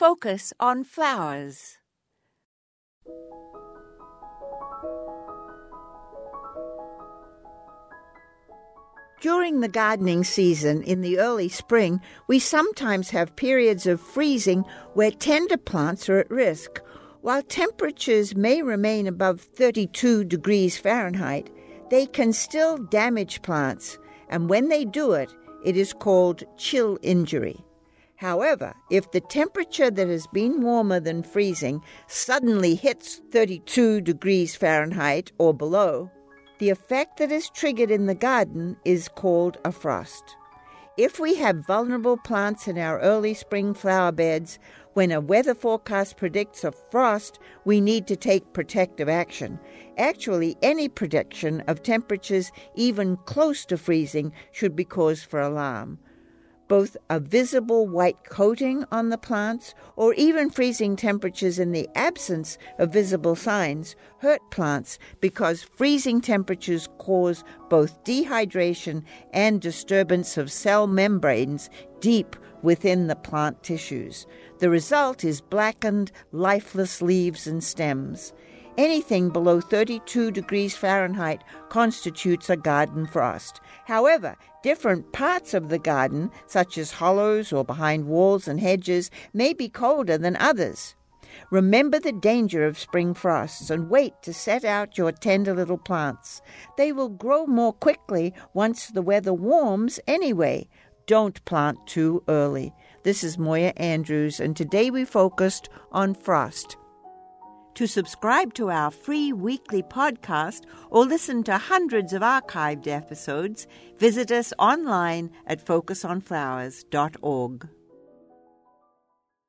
Focus on flowers. During the gardening season in the early spring, we sometimes have periods of freezing where tender plants are at risk. While temperatures may remain above 32 degrees Fahrenheit, they can still damage plants, and when they do it, it is called chill injury. However, if the temperature that has been warmer than freezing suddenly hits 32 degrees Fahrenheit or below, the effect that is triggered in the garden is called a frost. If we have vulnerable plants in our early spring flower beds, when a weather forecast predicts a frost, we need to take protective action. Actually, any prediction of temperatures even close to freezing should be cause for alarm both a visible white coating on the plants or even freezing temperatures in the absence of visible signs hurt plants because freezing temperatures cause both dehydration and disturbance of cell membranes deep within the plant tissues. The result is blackened, lifeless leaves and stems. Anything below 32 degrees Fahrenheit constitutes a garden frost. However, different parts of the garden, such as hollows or behind walls and hedges, may be colder than others. Remember the danger of spring frosts and wait to set out your tender little plants. They will grow more quickly once the weather warms anyway. Don't plant too early. This is Moya Andrews, and today we focused on frost. To subscribe to our free weekly podcast or listen to hundreds of archived episodes, visit us online at focusonflowers.org.